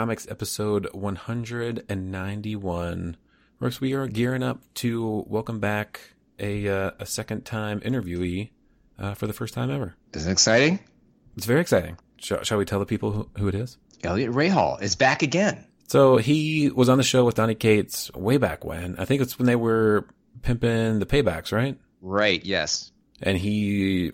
Comics episode 191. Works, we are gearing up to welcome back a uh, a second time interviewee uh, for the first time ever. Isn't it exciting? It's very exciting. Shall, shall we tell the people who, who it is? Eliot Rahal is back again. So he was on the show with Donny Cates way back when. I think it's when they were pimping the paybacks, right? Right, yes. And he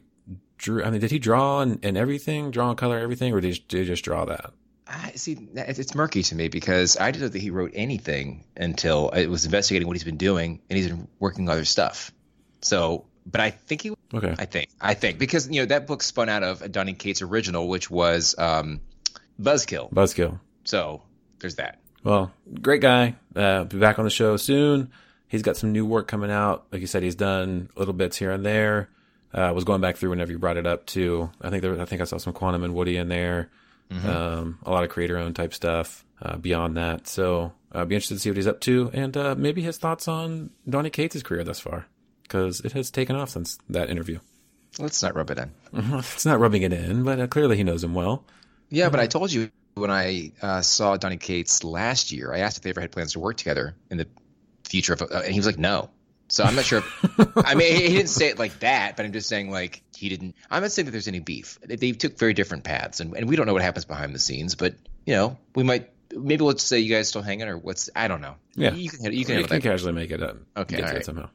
drew, I mean, did he draw and, and everything, draw and color everything, or did he, did he just draw that? I see. It's murky to me because I didn't know that he wrote anything until I was investigating what he's been doing, and he's been working other stuff. So, but I think he. Okay. I think. I think because you know that book spun out of Donny Cates' original, which was um, Buzzkill. Buzzkill. So there's that. Well, great guy. Uh, be back on the show soon. He's got some new work coming out. Like you said, he's done little bits here and there. Uh, was going back through whenever you brought it up too. I think there, I think I saw some Quantum and Woody in there. Mm-hmm. Um, a lot of creator owned type stuff uh, beyond that. So I'd uh, be interested to see what he's up to and uh, maybe his thoughts on Donny Cates' career thus far because it has taken off since that interview. Let's not rub it in. it's not rubbing it in, but uh, clearly he knows him well. Yeah, but I told you when I uh, saw Donny Cates last year, I asked if they ever had plans to work together in the future, of, and he was like, no. So I'm not sure. If, I mean, he didn't say it like that, but I'm just saying like he didn't. I'm not saying that there's any beef. They took very different paths, and, and we don't know what happens behind the scenes. But you know, we might maybe let's say you guys still hanging or what's I don't know. Yeah, you can you can, you can casually make it up. Okay, right. somehow.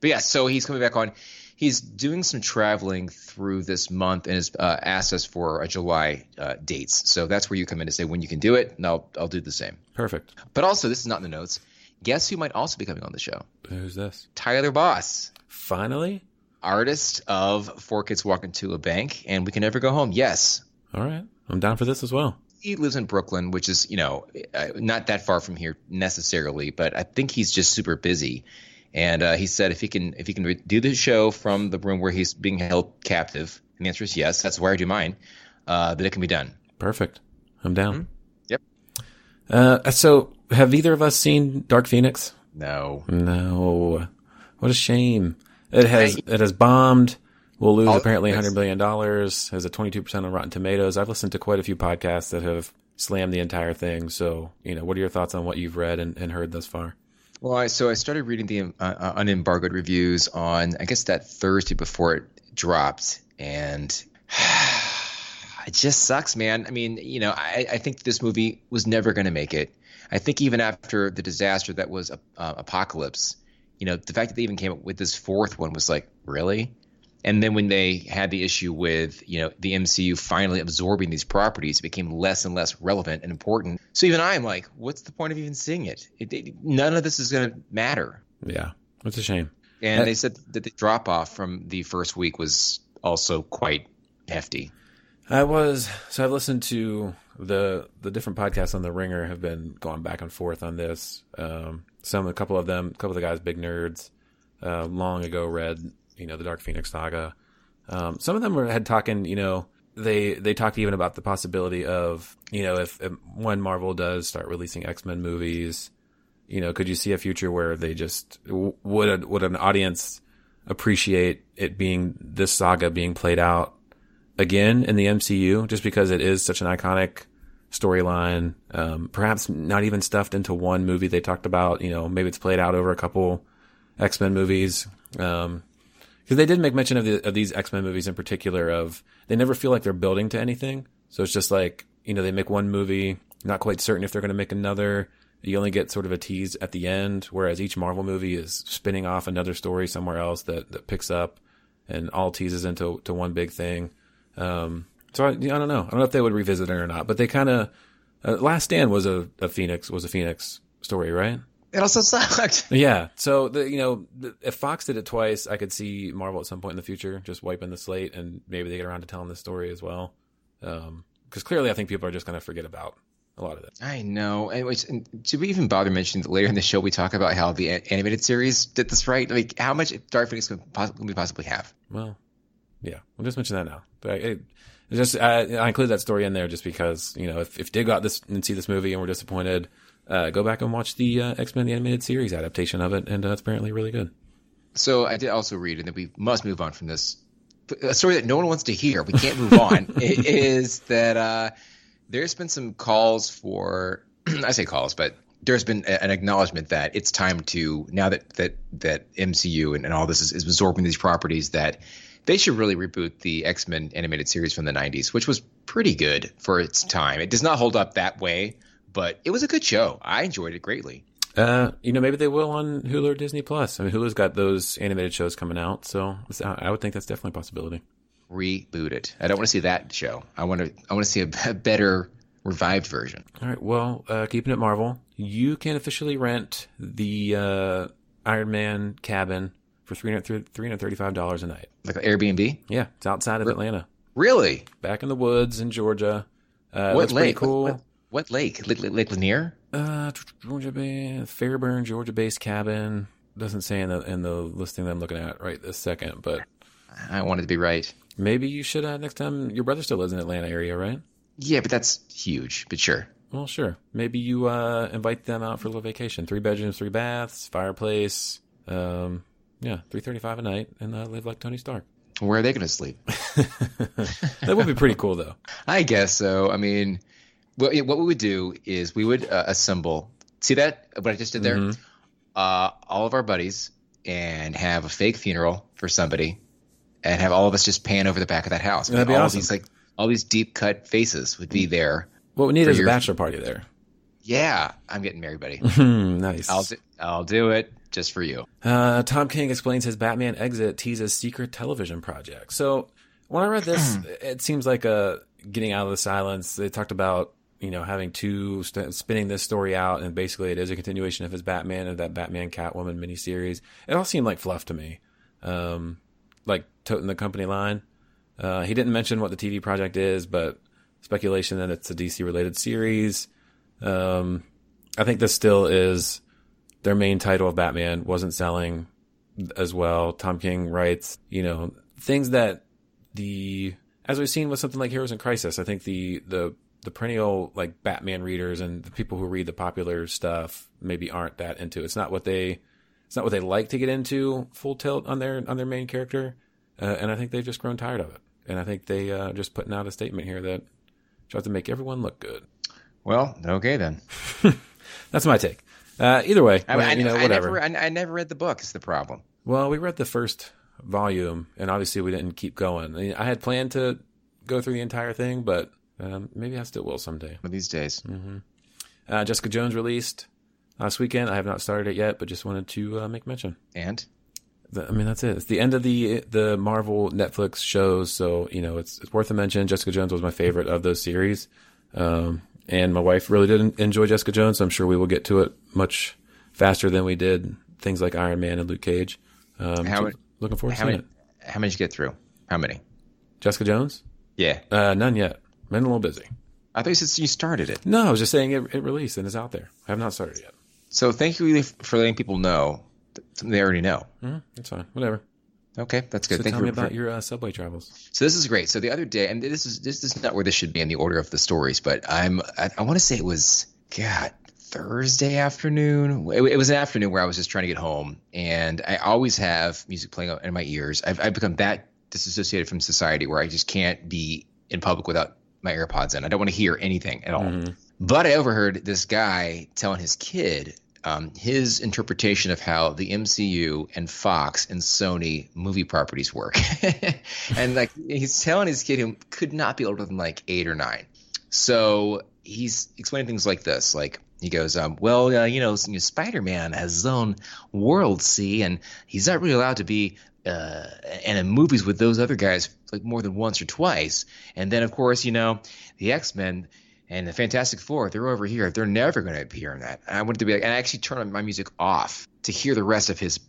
But yeah, so he's coming back on. He's doing some traveling through this month and has uh, asked us for a July uh, dates. So that's where you come in to say when you can do it, and I'll I'll do the same. Perfect. But also, this is not in the notes. Guess who might also be coming on the show? Who's this? Tyler Boss. Finally? Artist of Four Kids Walk Into a Bank and We Can Never Go Home. Yes. All right. I'm down for this as well. He lives in Brooklyn, which is, you know, uh, not that far from here necessarily, but I think he's just super busy. And uh, he said if he can if he can re- do the show from the room where he's being held captive, and the answer is yes, that's where I do mine, uh, that it can be done. Perfect. I'm down. Mm-hmm. Yep. Uh, so have either of us seen Dark Phoenix? No. No. What a shame. It has I, it has bombed. We'll lose apparently hundred million dollars. Has a twenty two percent on Rotten Tomatoes. I've listened to quite a few podcasts that have slammed the entire thing. So you know, what are your thoughts on what you've read and, and heard thus far? Well, I, so I started reading the uh, uh, unembargoed reviews on I guess that Thursday before it dropped, and it just sucks, man. I mean, you know, I, I think this movie was never going to make it. I think even after the disaster that was uh, Apocalypse, you know, the fact that they even came up with this fourth one was like, really? And then when they had the issue with, you know, the MCU finally absorbing these properties, it became less and less relevant and important. So even I am like, what's the point of even seeing it? it, it none of this is going to matter. Yeah, it's a shame. And they said that the drop off from the first week was also quite hefty. I was so I've listened to the the different podcasts on the Ringer have been going back and forth on this. Um, some a couple of them, a couple of the guys, big nerds, uh, long ago read you know the Dark Phoenix saga. Um, some of them were had talking, you know, they they talked even about the possibility of you know if, if when Marvel does start releasing X Men movies, you know, could you see a future where they just would a, would an audience appreciate it being this saga being played out again in the MCU just because it is such an iconic storyline. Um, perhaps not even stuffed into one movie they talked about. You know, maybe it's played out over a couple X Men movies. Um, because they did make mention of, the, of these X Men movies in particular. Of they never feel like they're building to anything. So it's just like you know they make one movie, not quite certain if they're going to make another. You only get sort of a tease at the end, whereas each Marvel movie is spinning off another story somewhere else that, that picks up and all teases into to one big thing. Um, so I, I don't know. I don't know if they would revisit it or not, but they kind of uh, Last Stand was a, a Phoenix was a Phoenix story, right? It also sucked. Yeah. So the you know if Fox did it twice, I could see Marvel at some point in the future just wiping the slate, and maybe they get around to telling the story as well. Because um, clearly, I think people are just going to forget about a lot of it. I know. And, which, and do we even bother mentioning that later in the show we talk about how the animated series did this right? Like how much Dark Phoenix could we possibly have? Well, yeah, we'll just mention that now. But it, just I, I include that story in there just because you know if if they got this and see this movie and we're disappointed, uh, go back and watch the uh, X Men the animated series adaptation of it, and uh, it's apparently really good. So I did also read, and then we must move on from this. A story that no one wants to hear. We can't move on. is that uh, there's been some calls for I say calls, but there's been an acknowledgement that it's time to now that that that MCU and, and all this is, is absorbing these properties that they should really reboot the X Men animated series from the '90s, which was pretty good for its time. It does not hold up that way, but it was a good show. I enjoyed it greatly. Uh, you know, maybe they will on Hulu or Disney Plus. I mean, Hulu's got those animated shows coming out, so I would think that's definitely a possibility. Reboot it. I don't want to see that show. I want to. I want to see a better revived version. All right. Well, uh, keeping it Marvel, you can officially rent the uh, Iron Man cabin for $335 a night. Like an Airbnb? Yeah. It's outside of Re- Atlanta. Really? Back in the woods in Georgia. Uh, what lake? Cool. What, what, what, lake? Lake, Lake Lanier? Uh, Georgia Bay, Fairburn, Georgia based cabin. Doesn't say in the in the listing that I'm looking at right this second, but I wanted to be right. Maybe you should uh, next time. Your brother still lives in Atlanta area, right? Yeah, but that's huge. But sure. Well, sure. Maybe you uh, invite them out for a little vacation. Three bedrooms, three baths, fireplace. Um, yeah, three thirty-five a night, and uh, live like Tony Stark. Where are they going to sleep? that would be pretty cool, though. I guess so. I mean, what, what we would do is we would uh, assemble. See that what I just did there? Mm-hmm. Uh, all of our buddies and have a fake funeral for somebody, and have all of us just pan over the back of that house. That'd be all awesome. These like all these deep cut faces would be there. What we need is your... a bachelor party there. Yeah, I'm getting married, buddy. nice. I'll do, I'll do it just for you. Uh, Tom King explains his Batman exit teases secret television project. So when I read this, it seems like a getting out of the silence. They talked about you know having two st- spinning this story out, and basically it is a continuation of his Batman of that Batman Catwoman miniseries. It all seemed like fluff to me, um, like toting the company line. Uh, he didn't mention what the TV project is, but speculation that it's a DC related series. Um, I think this still is their main title of Batman wasn't selling as well. Tom King writes, you know, things that the as we've seen with something like Heroes in Crisis. I think the the the perennial like Batman readers and the people who read the popular stuff maybe aren't that into. It's not what they it's not what they like to get into full tilt on their on their main character, uh, and I think they've just grown tired of it and I think they uh, just putting out a statement here that tries to make everyone look good. Well, okay then. That's my take. Uh, either way, I, well, I, you know, whatever. I never, I, never read the book. Is the problem? Well, we read the first volume, and obviously we didn't keep going. I had planned to go through the entire thing, but um, maybe I still will someday. One of these days. Mm-hmm. Uh, Jessica Jones released last weekend. I have not started it yet, but just wanted to uh, make mention. And I mean, that's it. It's the end of the the Marvel Netflix shows, so you know it's it's worth a mention. Jessica Jones was my favorite of those series, um, and my wife really did enjoy Jessica Jones. I'm sure we will get to it much faster than we did things like Iron Man and Luke Cage. Um, how so looking forward to seeing many, it. How many did you get through? How many? Jessica Jones? Yeah, uh, none yet. Been a little busy. I thought you said you started it. No, I was just saying it, it released and is out there. I have not started yet. So thank you for letting people know they already know. Mm-hmm. That's fine. Whatever. Okay, that's good. So Thank tell you me about your uh, subway travels. So this is great. So the other day, and this is this is not where this should be in the order of the stories, but I'm I, I want to say it was God Thursday afternoon. It, it, was an afternoon where I was just trying to get home, and I always have music playing in my ears. I've, I've become that disassociated from society where I just can't be in public without my AirPods in. I don't want to hear anything at all. Mm-hmm. But I overheard this guy telling his kid um, his interpretation of how the MCU and Fox and Sony movie properties work. and like he's telling his kid who could not be older than like eight or nine. So he's explaining things like this, like he goes, um, well, uh, you know, Spider Man has his own world, see, and he's not really allowed to be uh, and in movies with those other guys like more than once or twice. And then, of course, you know, the X Men and the Fantastic Four, they're over here. They're never going to appear in that. And I wanted to be like, and I actually turned my music off to hear the rest of his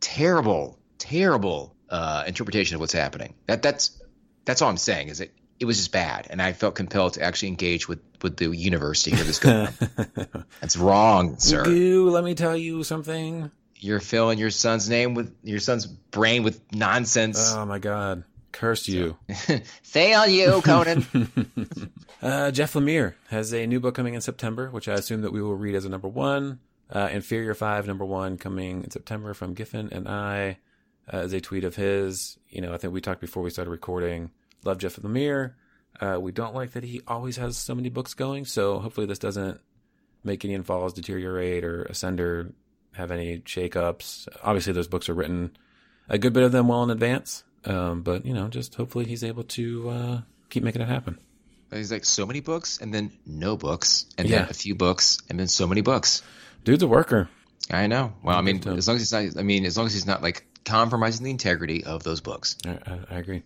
terrible, terrible uh, interpretation of what's happening. That that's that's all I'm saying. Is it? It was just bad, and I felt compelled to actually engage with with the universe to hear this go. that's wrong, sir. Goo, let me tell you something. You're filling your son's name with your son's brain with nonsense. Oh my god. Curse you. Fail you, Conan. uh, Jeff Lemire has a new book coming in September, which I assume that we will read as a number one. Uh, Inferior 5, number one, coming in September from Giffen and I uh, as a tweet of his. You know, I think we talked before we started recording. Love Jeff Lemire. Uh, we don't like that he always has so many books going. So hopefully this doesn't make Gideon Falls deteriorate or Ascender have any shakeups. Obviously, those books are written a good bit of them well in advance. Um, but you know, just hopefully he's able to uh, keep making it happen. He's like so many books, and then no books, and Yeah. then a few books, and then so many books. Dude's a worker. I know. Well, I mean, as long as he's not, I mean, as long as he's not like compromising the integrity of those books. I, I, I agree.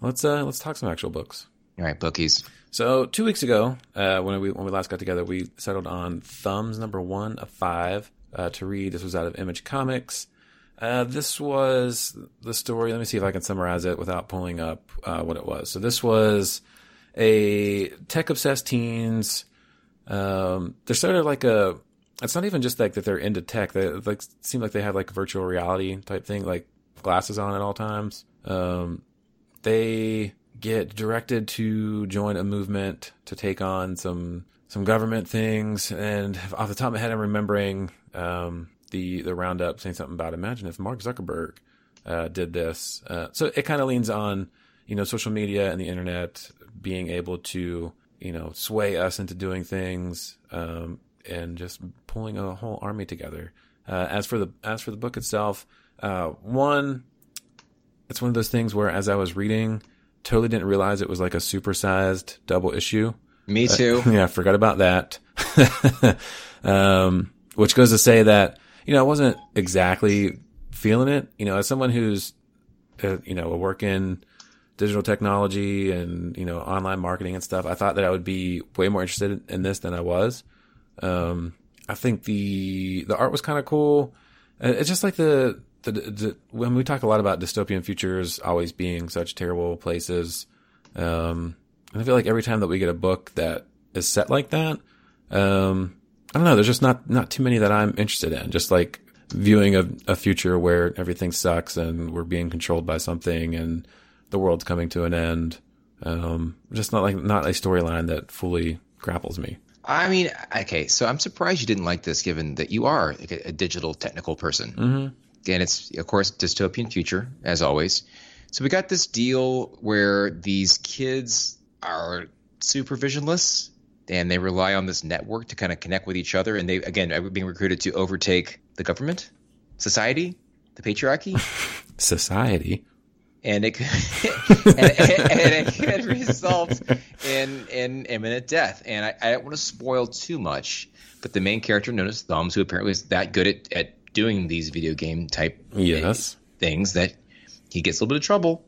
Let's uh, let's talk some actual books. All right, bookies. So two weeks ago, uh, when we when we last got together, we settled on Thumbs number one of five uh, to read. This was out of Image Comics. Uh, this was the story. Let me see if I can summarize it without pulling up uh, what it was. So this was a tech obsessed teens. Um, they're sort of like a. It's not even just like that they're into tech. They like seem like they have like virtual reality type thing, like glasses on at all times. Um, they get directed to join a movement to take on some some government things. And off the top of my head, I'm remembering um, the the roundup saying something about imagine if Mark Zuckerberg uh, did this. Uh, so it kind of leans on you know social media and the internet being able to you know sway us into doing things um, and just pulling a whole army together. Uh, as for the as for the book itself, uh, one it's one of those things where as I was reading, totally didn't realize it was like a supersized double issue. Me too. Yeah, I forgot about that. um, which goes to say that, you know, I wasn't exactly feeling it. You know, as someone who's, uh, you know, a work in digital technology and, you know, online marketing and stuff, I thought that I would be way more interested in this than I was. Um, I think the, the art was kind of cool. It's just like the, the, the, when we talk a lot about dystopian futures always being such terrible places, um, I feel like every time that we get a book that is set like that, um, I don't know. There's just not not too many that I'm interested in. Just like viewing a, a future where everything sucks and we're being controlled by something and the world's coming to an end. Um, just not like not a storyline that fully grapples me. I mean, okay, so I'm surprised you didn't like this, given that you are like a, a digital technical person. Mm-hmm. and it's of course dystopian future as always. So we got this deal where these kids are supervisionless and they rely on this network to kind of connect with each other and they again are being recruited to overtake the government, society, the patriarchy, Society. And it could, and, and, and it could result in in imminent death. And I, I don't want to spoil too much, but the main character known as Thumbs, who apparently is that good at, at doing these video game type Yes. things that he gets a little bit of trouble.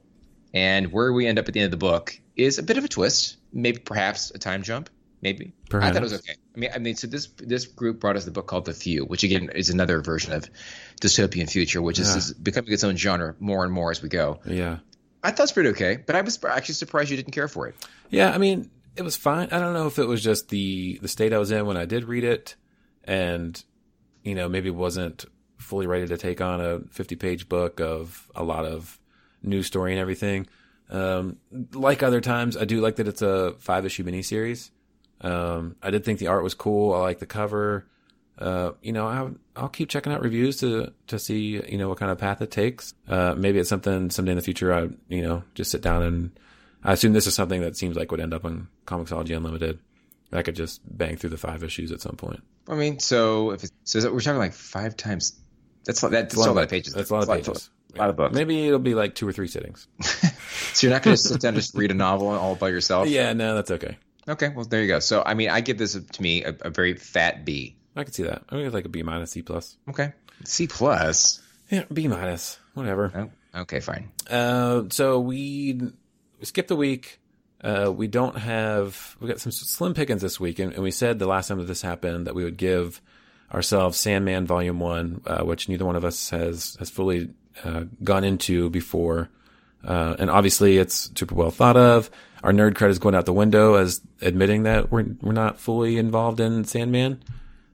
And where we end up at the end of the book is a bit of a twist, maybe perhaps a time jump, maybe. I thought it was okay. I mean, I mean, so this this group brought us the book called The Few, which again is another version of dystopian future, which is, Yeah. is becoming its own genre more and more as we go. Yeah. I thought it's pretty okay, but I was actually surprised you didn't care for it. Yeah, I mean, it was fine. I don't know if it was just the the state I was in when I did read it, and you know maybe wasn't fully ready to take on a fifty page book of a lot of news story and everything. Um, like other times, I do like that it's a five issue miniseries. Um, I did think the art was cool. I like the cover. Uh, you know, I, I'll keep checking out reviews to to see you know what kind of path it takes. Uh, maybe it's something someday in the future. I you know just sit down and I assume this is something that seems like would end up on Comixology Unlimited. I could just bang through the five issues at some point. I mean, so if it's, so we're talking like five times. That's that's still a lot of pages. That's a lot of pages. A lot of books. Maybe it'll be like two or three sittings. So you're not going to sit down and just read a novel all by yourself. Yeah, no, that's okay. Okay. Well, there you go. So I mean, I give this to me a, a very fat B. I can see that. I mean, like a B minus, C plus. Okay. C plus. Yeah, B minus, whatever. Oh, okay, fine. Uh, so we, we skipped a week. Uh, we don't have we got some slim pickings this week, and, and we said the last time that this happened that we would give ourselves Sandman Volume One, uh, which neither one of us has has fully uh, gone into before. Uh, and obviously, it's super well thought of. Our nerd cred is going out the window as admitting that we're we're not fully involved in Sandman.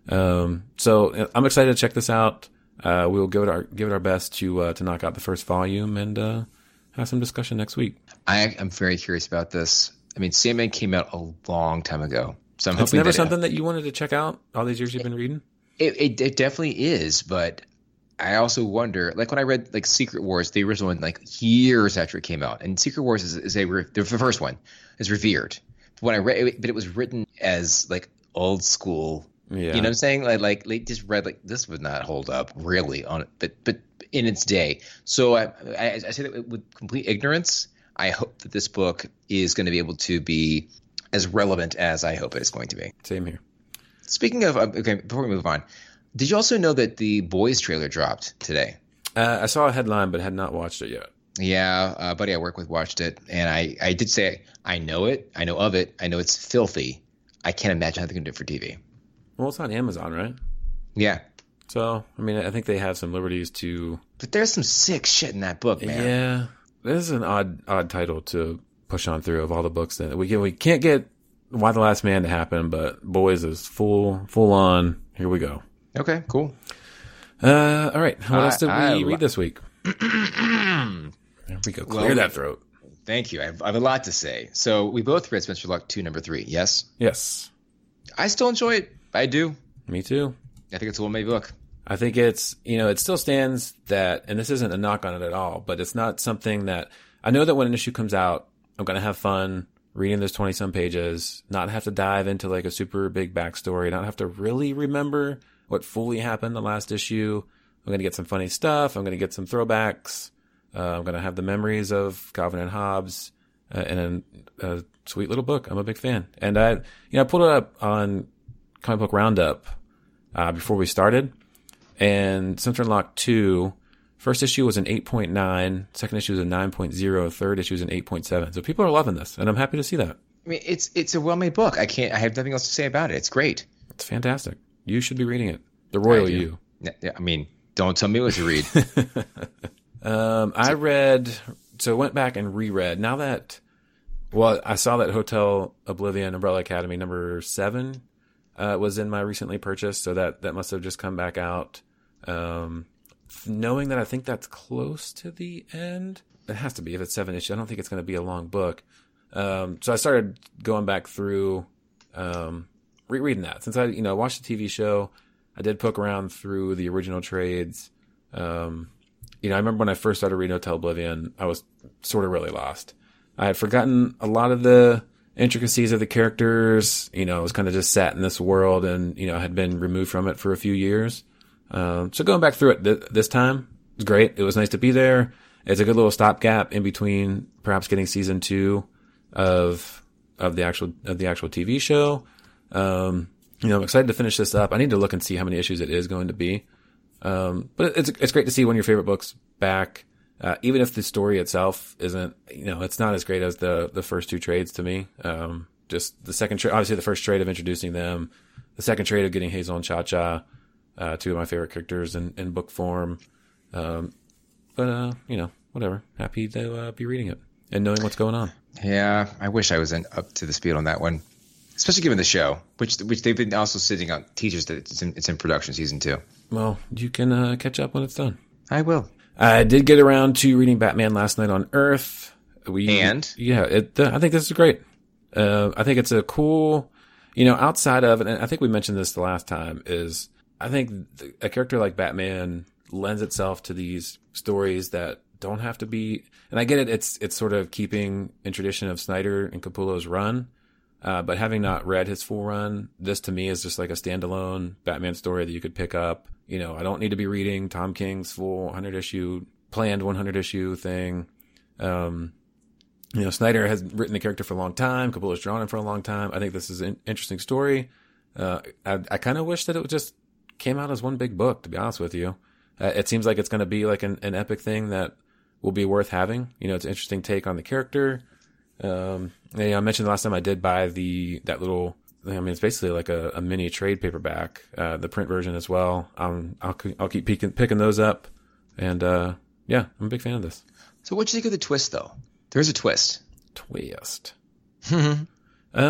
Um, so uh, I'm excited to check this out. Uh, we will give it our give it our best to uh, to knock out the first volume and uh, have some discussion next week. I am very curious about this. I mean, Sandman came out a long time ago, so I'm It's hoping never that something that you wanted to check out all these years you've been reading. It, it, it definitely is, but I also wonder, like when I read like Secret Wars, the original one, like years after it came out, and Secret Wars is, is a the first one is revered. But when I read, but it was written as like old school. Yeah. You know what I'm saying? Like, like, like just read like this would not hold up really on it, but but in its day. So I I, I say that with complete ignorance. I hope that this book is going to be able to be as relevant as I hope it is going to be. Same here. Speaking of, okay, before we move on, did you also know that the Boys trailer dropped today? Uh, I saw a headline, but had not watched it yet. Yeah, uh, buddy I work with watched it, and I, I did say I know it, I know of it, I know it's filthy. I can't imagine how they're going to do it for TV. Well, it's on Amazon, right? Yeah, So, I mean, I think they have some liberties to. but there's some sick shit in that book, man. Yeah, this is an odd, odd title to push on through of all the books that we can. We can't get Why the Last Man to happen, but Boys is full, full on. Here we go. Okay, cool. Uh, all right. What I- else did we I read this week? there we go. Clear Well- that throat. Thank you. I have, I have a lot to say. So we both read Spencer Locke 2, number 3. Yes? Yes, I still enjoy it. I do. me too. I think it's a well-made book. I think it's, you know, it still stands that, and this isn't a knock on it at all, but it's not something that I know that when an issue comes out, I'm going to have fun reading those 20 some pages, not have to dive into like a super big backstory, not have to really remember what fully happened the last issue. I'm going to get some funny stuff. I'm going to get some throwbacks. Uh, I'm going to have the memories of Calvin and Hobbes uh, in a, a sweet little book. I'm a big fan. And I, you know, I pulled it up on Comic Book Roundup uh, before we started and Spencer Locke 2, first issue was an 8.9, second issue was a 9.0, third issue was an 8.7. So people are loving this, and I'm happy to see that. I mean, it's it's a well-made book. I can't. I have nothing else to say about it. It's great. It's fantastic. You should be reading it. The Royal. You. Yeah, yeah, I mean, don't tell me what to read. Um, I read, so went back and reread. Now that, well, I saw that Hotel Oblivion Umbrella Academy number seven uh, was in my recently purchased, so that that must have just come back out. Um, knowing that I think that's close to the end, it has to be if it's seven issues. I don't think it's going to be a long book. Um, so I started going back through, um, rereading that since I, you know, watched the TV show. I did poke around through the original trades. Um, you know, I remember when I first started reading Hotel Oblivion, I was sort of really lost. I had forgotten a lot of the intricacies of the characters. You know, I was kind of just sat in this world and, you know, had been removed from it for a few years. Um, so going back through it th- this time was great. It was nice to be there. It's a good little stopgap in between perhaps getting season two of, of the actual, of the actual TV show. Um, you know, I'm excited to finish this up. I need to look and see how many issues it is going to be. Um, but it's it's great to see one of your favorite books back, uh, even if the story itself isn't, you know, it's not as great as the the first two trades to me. Um, just the second trade, obviously the first trade of introducing them, the second trade of getting Hazel and Cha Cha, uh, two of my favorite characters in, in book form. Um, but uh, you know, whatever. Happy to uh, be reading it and knowing what's going on. yeah, I wish I was in, up to the speed on that one, especially given the show, which which they've been also sitting on teachers that it's in, it's in production season two. Well, you can uh, catch up when it's done. I will. I did get around to reading Batman Last Knight on Earth. We And? yeah, it, I think this is great. Uh, I think it's a cool, you know, outside of, and I think we mentioned this the last time, is I think th- a character like Batman lends itself to these stories that don't have to be, and I get it, it's, it's sort of keeping in tradition of Snyder and Capullo's run. Uh, but having not read his full run, this to me is just like a standalone Batman story that you could pick up. You know, I don't need to be reading Tom King's full 100 issue, planned 100 issue thing. Um, you know, Snyder has written the character for a long time. Capullo's drawn him for a long time. I think this is an interesting story. Uh, I, I kind of wish that it just came out as one big book, to be honest with you. Uh, it seems like it's going to be like an, an epic thing that will be worth having. You know, it's an interesting take on the character. Um, and, yeah, I mentioned the last time I did buy the, that little, I mean, it's basically like a, a mini trade paperback, uh, the print version as well. Um, I'll, I'll keep picking, picking those up. And, uh, yeah, I'm a big fan of this. So what do you think of the twist, though? There's a twist. Twist. um, I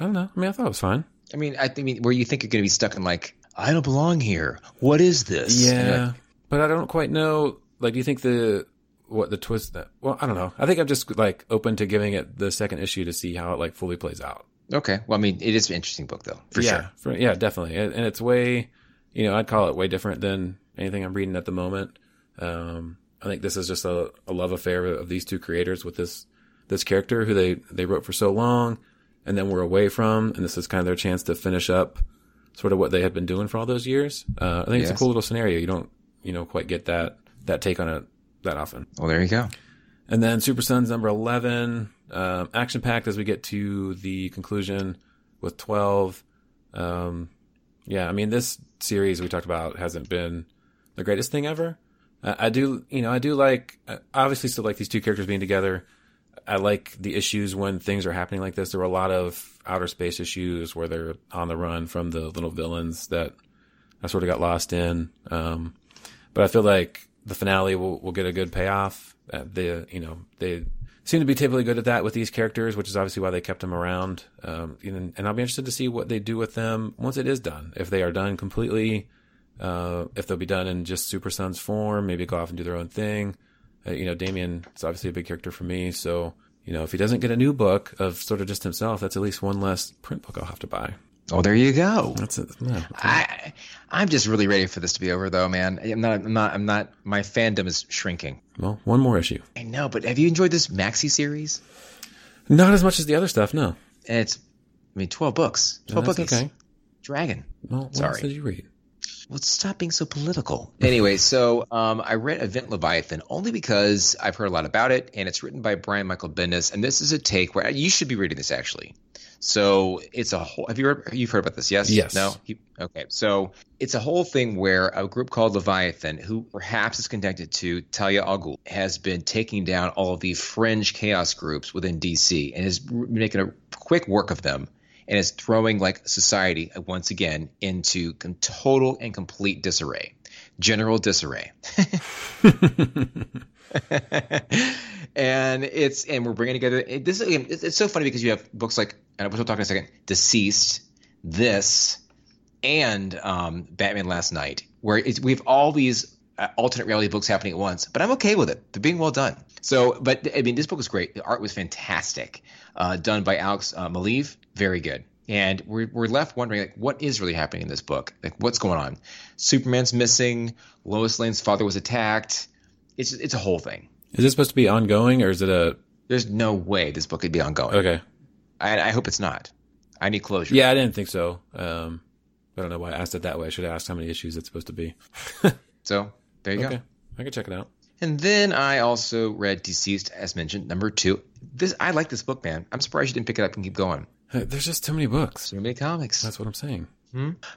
don't know. I mean, I thought it was fine. I mean, I, I mean, where you think you're going to be stuck in like, I don't belong here. What is this? Yeah, like, but I don't quite know. Like, do you think the what the twist? That, well, I don't know. I think I'm just like open to giving it the second issue to see how it like fully plays out. okay. Well, I mean, it is an interesting book, though, for yeah, sure. for, yeah, definitely. And, it's way, you know, I'd call it way different than anything I'm reading at the moment. Um, I think this is just a, a love affair of these two creators with this this character who they they wrote for so long, and then were away from, and this is kind of their chance to finish up sort of what they had been doing for all those years. Uh, I think it's a cool little scenario. You don't you know quite get that that take on it that often. Well, there you go. And then Super Sons number 11, um, action packed as we get to the conclusion with 12. Um, yeah, I mean, this series we talked about hasn't been the greatest thing ever. Uh, I do, you know, I do like, I obviously still like these two characters being together. I like the issues when things are happening like this. There were a lot of outer space issues where they're on the run from the little villains that I sort of got lost in. Um, but I feel like the finale will, will get a good payoff. Uh, the you know they seem to be typically good at that with these characters, which is obviously why they kept them around. Um, and, and I'll be interested to see what they do with them once it is done. If they are done completely, uh, if they'll be done in just Super Sons form, maybe go off and do their own thing. Uh, you know, Damian is obviously a big character for me, so you know if he doesn't get a new book of sort of just himself, that's at least one less print book I'll have to buy. Oh, there you go. That's it. Yeah. I I'm just really ready for this to be over, though, man. I'm not. I'm not. I'm not. My fandom is shrinking. Well, one more issue. I know, but have you enjoyed this maxi series? Not as much as the other stuff, no. And it's, I mean, twelve books, twelve books. okay. Dragon. Well, what Sorry. did you read? Well, stop being so political. Anyway, so um, I read Event Leviathan only because I've heard a lot about it, and it's written by Brian Michael Bendis, and this is a take where you should be reading this actually. So it's a whole. Have you? You've heard about this? Yes. Yes. No. You, okay. So it's a whole thing where a group called Leviathan, who perhaps is connected to Talia al Ghul, has been taking down all of the fringe chaos groups within DC and is making a quick work of them and is throwing like society uh, once again into total and complete disarray, general disarray. and it's and we're bringing together it, this again. It's, it's so funny because you have books like and we'll talk in a second, DCeased, this, and um, Batman Last Knight, where we have all these uh, alternate reality books happening at once. But I'm okay with it; they're being well done. So, but I mean, this book was great. The art was fantastic, uh, done by Alex uh, Maleev, very good. And we're, we're left wondering, like, what is really happening in this book? Like, what's going on? Superman's missing. Lois Lane's father was attacked. It's it's a whole thing. Is this supposed to be ongoing or is it a There's no way this book could be ongoing. okay? I, I hope it's not. I need closure. Yeah, I didn't think so. Um, I don't know why I asked it that way. I should have asked how many issues it's supposed to be. So there you Okay, go. I can check it out. And then I also read DCeased, as mentioned, number two. This I like this book, man. I'm surprised you didn't pick it up and keep going. There's just too many books. So many comics. That's what I'm saying.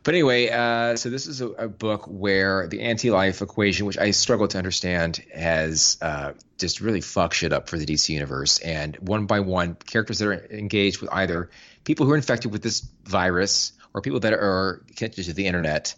But anyway, uh, so this is a, a book where the anti-life equation, which I struggle to understand, has uh, just really fucked shit up for the DC universe. And one by one, characters that are engaged with either people who are infected with this virus or people that are connected to the internet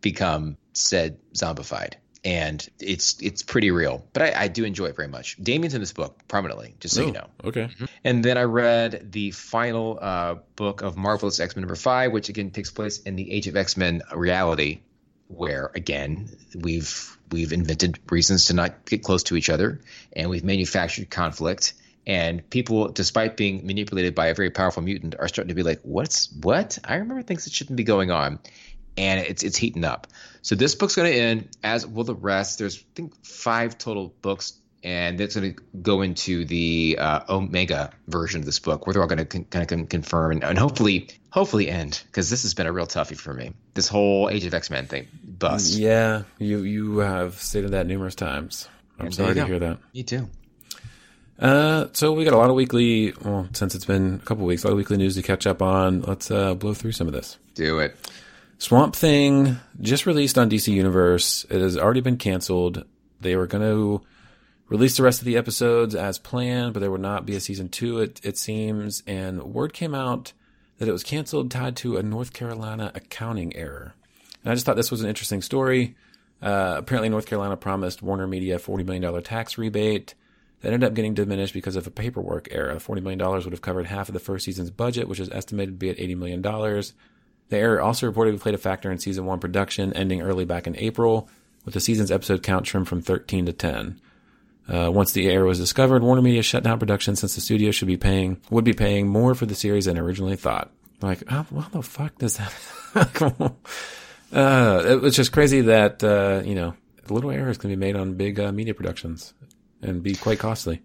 become said zombified. And it's it's pretty real, but I, I do enjoy it very much. Damian's in this book prominently, just so you Oh, know. Okay. And then I read the final uh, book of Marvelous X Men number five, which again takes place in the Age of X Men reality, where again we've we've invented reasons to not get close to each other, and we've manufactured conflict. And people, despite being manipulated by a very powerful mutant, are starting to be like, "What's what? I remember things that shouldn't be going on." And it's it's heating up. So this book's going to end, as will the rest. There's I think five total books and that's going to go into the uh, Omega version of this book, where they're all going to con- kind of confirm and, and hopefully, hopefully end because this has been a real toughie for me. This whole Age of X Men thing, bust. Yeah, you you have stated that numerous times. I'm And sorry to hear that. Me too. Uh, so we got a lot of weekly. Well, since it's been a couple weeks, a lot of weekly news to catch up on. Let's uh, blow through some of this. Do it. Swamp Thing just released on DC Universe. It has already been canceled. They were going to release the rest of the episodes as planned, but there would not be a season two, it, it seems. And word came out that it was canceled tied to a North Carolina accounting error. And I just thought this was an interesting story. Uh, apparently, North Carolina promised Warner Media a $40 million tax rebate that ended up getting diminished because of a paperwork error. The $40 million would have covered half of the first season's budget, which is estimated to be at $80 million. The error also reportedly played a factor in season one production, ending early back in April, with the season's episode count trimmed from 13 to 10. Uh, once the error was discovered, Warner Media shut down production since the studio should be paying would be paying more for the series than originally thought. Like, how, how the fuck does that? Uh, it was just crazy that uh, you know little errors can be made on big uh, media productions and be quite costly.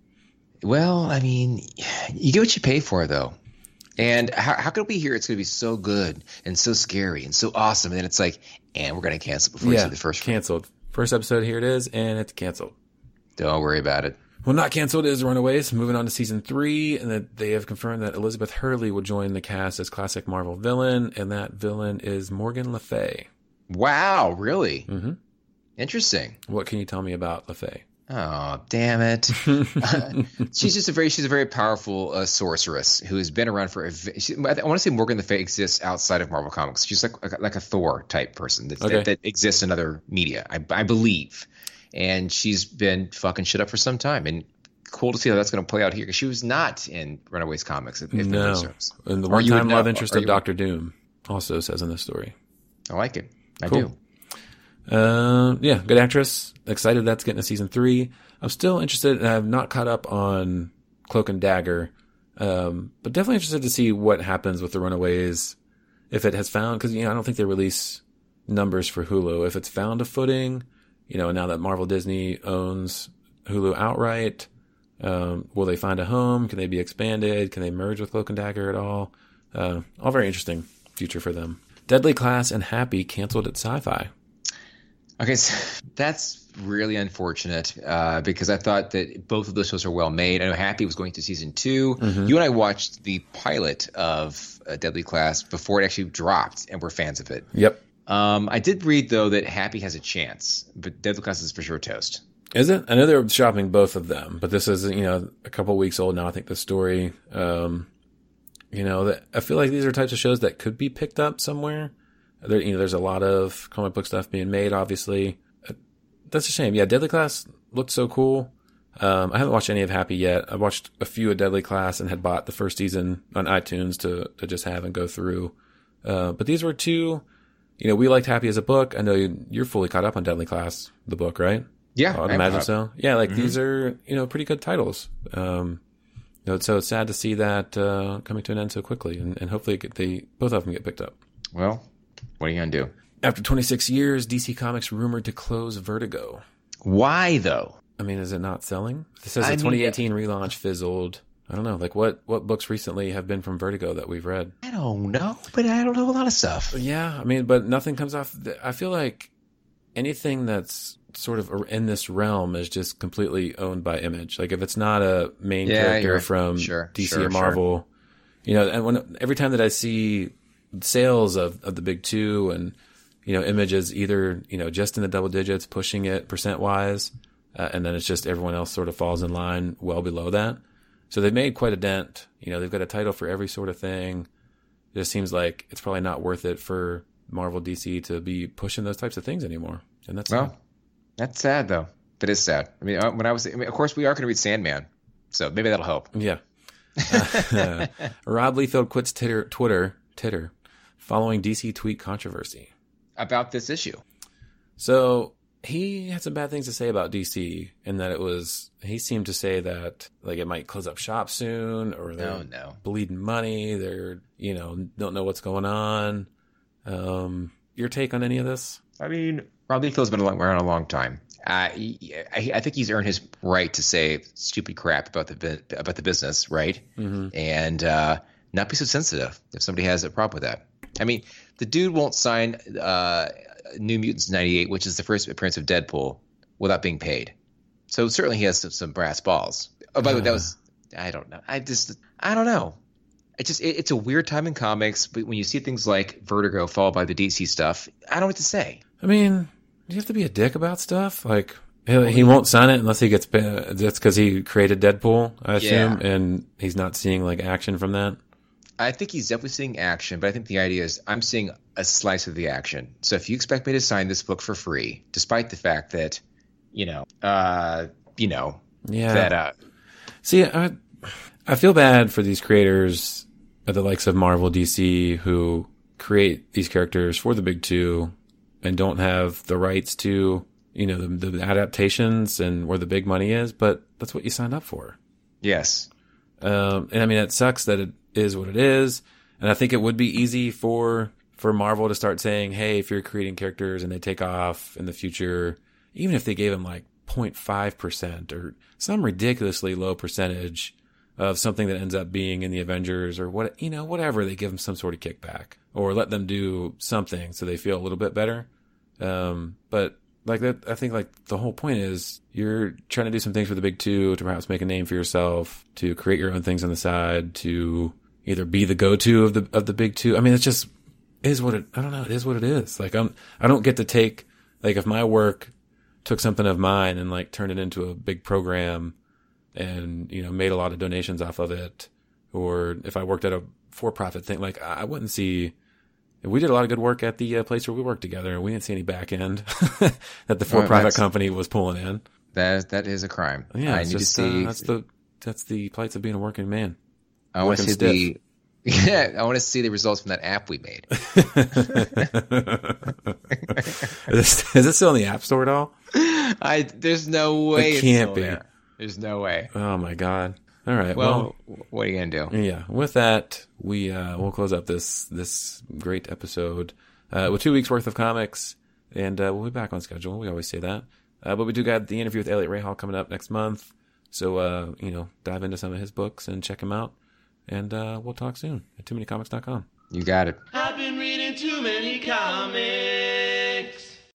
Well, I mean, you get what you pay for, though. And how, how could we hear it's going to be so good and so scary and so awesome, and then it's like, and we're going to cancel before Yeah, see the first. canceled. First episode, here it is, and it's canceled. Don't worry about it. Well, not canceled is Runaways. Moving on to season three, and that they have confirmed that Elizabeth Hurley will join the cast as classic Marvel villain, and that villain is Morgan Le Fay. Wow, really? Mhm. Interesting. What can you tell me about Le Fay? Oh, damn it! she's just a very she's a very powerful uh, sorceress who has been around for a. She, I want to say Morgan Le Fay exists outside of Marvel Comics. She's like like, like a Thor type person that, Okay. that, that exists in other media. I, I believe, and she's been fucking shit up for some time. And cool to see how that's going to play out here because she was not in Runaways comics. If if No, and the Or you would one-time love interest of Doctor Doom also says in this story. I like it. I Cool. do. Uh, yeah, good actress. Excited that's getting a season three. I'm still interested, and I've not caught up on Cloak and Dagger, um, but definitely interested to see what happens with the Runaways. If it has found, because you know, I don't think they release numbers for Hulu. If it's found a footing, you know, now that Marvel Disney owns Hulu outright, um, will they find a home? Can they be expanded? Can they merge with Cloak and Dagger at all? Uh, all very interesting future for them. Deadly Class and Happy canceled at Syfy. Okay, so that's really unfortunate uh, because I thought that both of those shows are well made. I know Happy was going to season 2 Mm-hmm. You and I watched the pilot of uh, Deadly Class before it actually dropped, and we're fans of it. Yep. Um, I did read though that Happy has a chance, but Deadly Class is for sure toast. Is it? I know they're shopping both of them, but this is you know a couple weeks old now. I think the story, um, you know, that I feel like these are types of shows that could be picked up somewhere. There, you know, there's a lot of comic book stuff being made. Obviously, Uh, that's a shame. Yeah, Deadly Class looked so cool. Um, I haven't watched any of Happy yet. I watched a few of Deadly Class and had bought the first season on iTunes to to just have and go through. Uh, but these were two. You know, we liked Happy as a book. I know you- you're fully caught up on Deadly Class, the book, right? Yeah, I'd I- imagine so. Yeah, like these are you know pretty good titles. Um, you know, so it's sad to see that uh, coming to an end so quickly, and, and hopefully get they both of them get picked up. Well, what are you gonna do? After 26 years, DC Comics rumored to close Vertigo. Why though? I mean, is it not selling? It says I the mean, 2018 relaunch fizzled. I don't know. Like what what books recently have been from Vertigo that we've read? I don't know, but I don't know a lot of stuff. Yeah, I mean, but nothing comes off. I feel like anything that's sort of in this realm is just completely owned by Image. Like if it's not a main Yeah, character from sure, DC sure, or Marvel, you know, and when every time that I see sales of of the big two and you know Image is either you know just in the double digits, pushing it percent wise, uh, and then it's just everyone else sort of falls in line well below that. So they've made quite a dent. You know, they've got a title for every sort of thing. It just seems like it's probably not worth it for Marvel DC to be pushing those types of things anymore. And that's Well, that's sad though. That is sad. I mean, uh, when I was, I mean, of course, we are going to read Sandman, so maybe that'll help. yeah. Uh, Rob Liefeld quits Titter, Twitter, Titter, following DC tweet controversy. About this issue. So he had some bad things to say about DC, and that it was he seemed to say that like it might close up shop soon, or they're Oh no. bleeding money. They're you know don't know what's going on. Um, your take on any of this? I mean, Rob Liefeld's been around a long time. Uh, he, I, I think he's earned his right to say stupid crap about the about the business, right? Mm-hmm. And uh, not be so sensitive if somebody has a problem with that. I mean, the dude won't sign uh, New Mutants '98, which is the first appearance of Deadpool, without being paid. So certainly he has some, some brass balls. Oh, by the way, that was I don't know. I just I don't know. It just it, it's a weird time in comics, but when you see things like Vertigo followed by the DC stuff, I don't know what to say. I mean, do you have to be a dick about stuff? Like he, he won't sign it unless he gets paid. That's because he created Deadpool, I assume, and he's not seeing like action from that. I think he's definitely seeing action, but I think the idea is I'm seeing a slice of the action. So if you expect me to sign this book for free, despite the fact that, you know, uh, you know, Yeah. that uh, See, I, I feel bad for these creators at the likes of Marvel, DC, who create these characters for the big two and don't have the rights to, you know, the, the adaptations and where the big money is. But that's what you signed up for. yes, Um, and I mean, it sucks that it is what it is. And I think it would be easy for for Marvel to start saying, "Hey, if you're creating characters and they take off in the future, even if they gave them like 0.5 percent or some ridiculously low percentage of something that ends up being in the Avengers or what you know, whatever, they give them some sort of kickback or let them do something so they feel a little bit better." Um, but like that, I think like the whole point is you're trying to do some things for the big two to perhaps make a name for yourself, to create your own things on the side, to either be the go-to of the of the big two. I mean, it's just is what it. I don't know. It is what it is. Like I'm. I don't get to take like if my work took something of mine and like turned it into a big program, and you know made a lot of donations off of it, or if I worked at a for-profit thing, like I wouldn't see we did a lot of good work at the uh, place where we worked together, and we didn't see any back end that the for-profit well, company was pulling in. That that is a crime. Yeah, I need just, to see. Uh, that's the that's the plights of being a working man. I want to see. Yeah, I want to see the results from that app we made. is, this, is this still in the App Store at all? I there's no way it can't be. There. There's no way. Oh my god. All right. Well, well, what are you gonna do? Yeah. With that, we uh, we'll close up this this great episode uh, with two weeks worth of comics, and uh, we'll be back on schedule. We always say that, uh, but we do got the interview with Eliot Rahal coming up next month. So uh, you know, dive into some of his books and check him out, and uh, we'll talk soon at too many comics.com. You got it. I've been reading too many comics.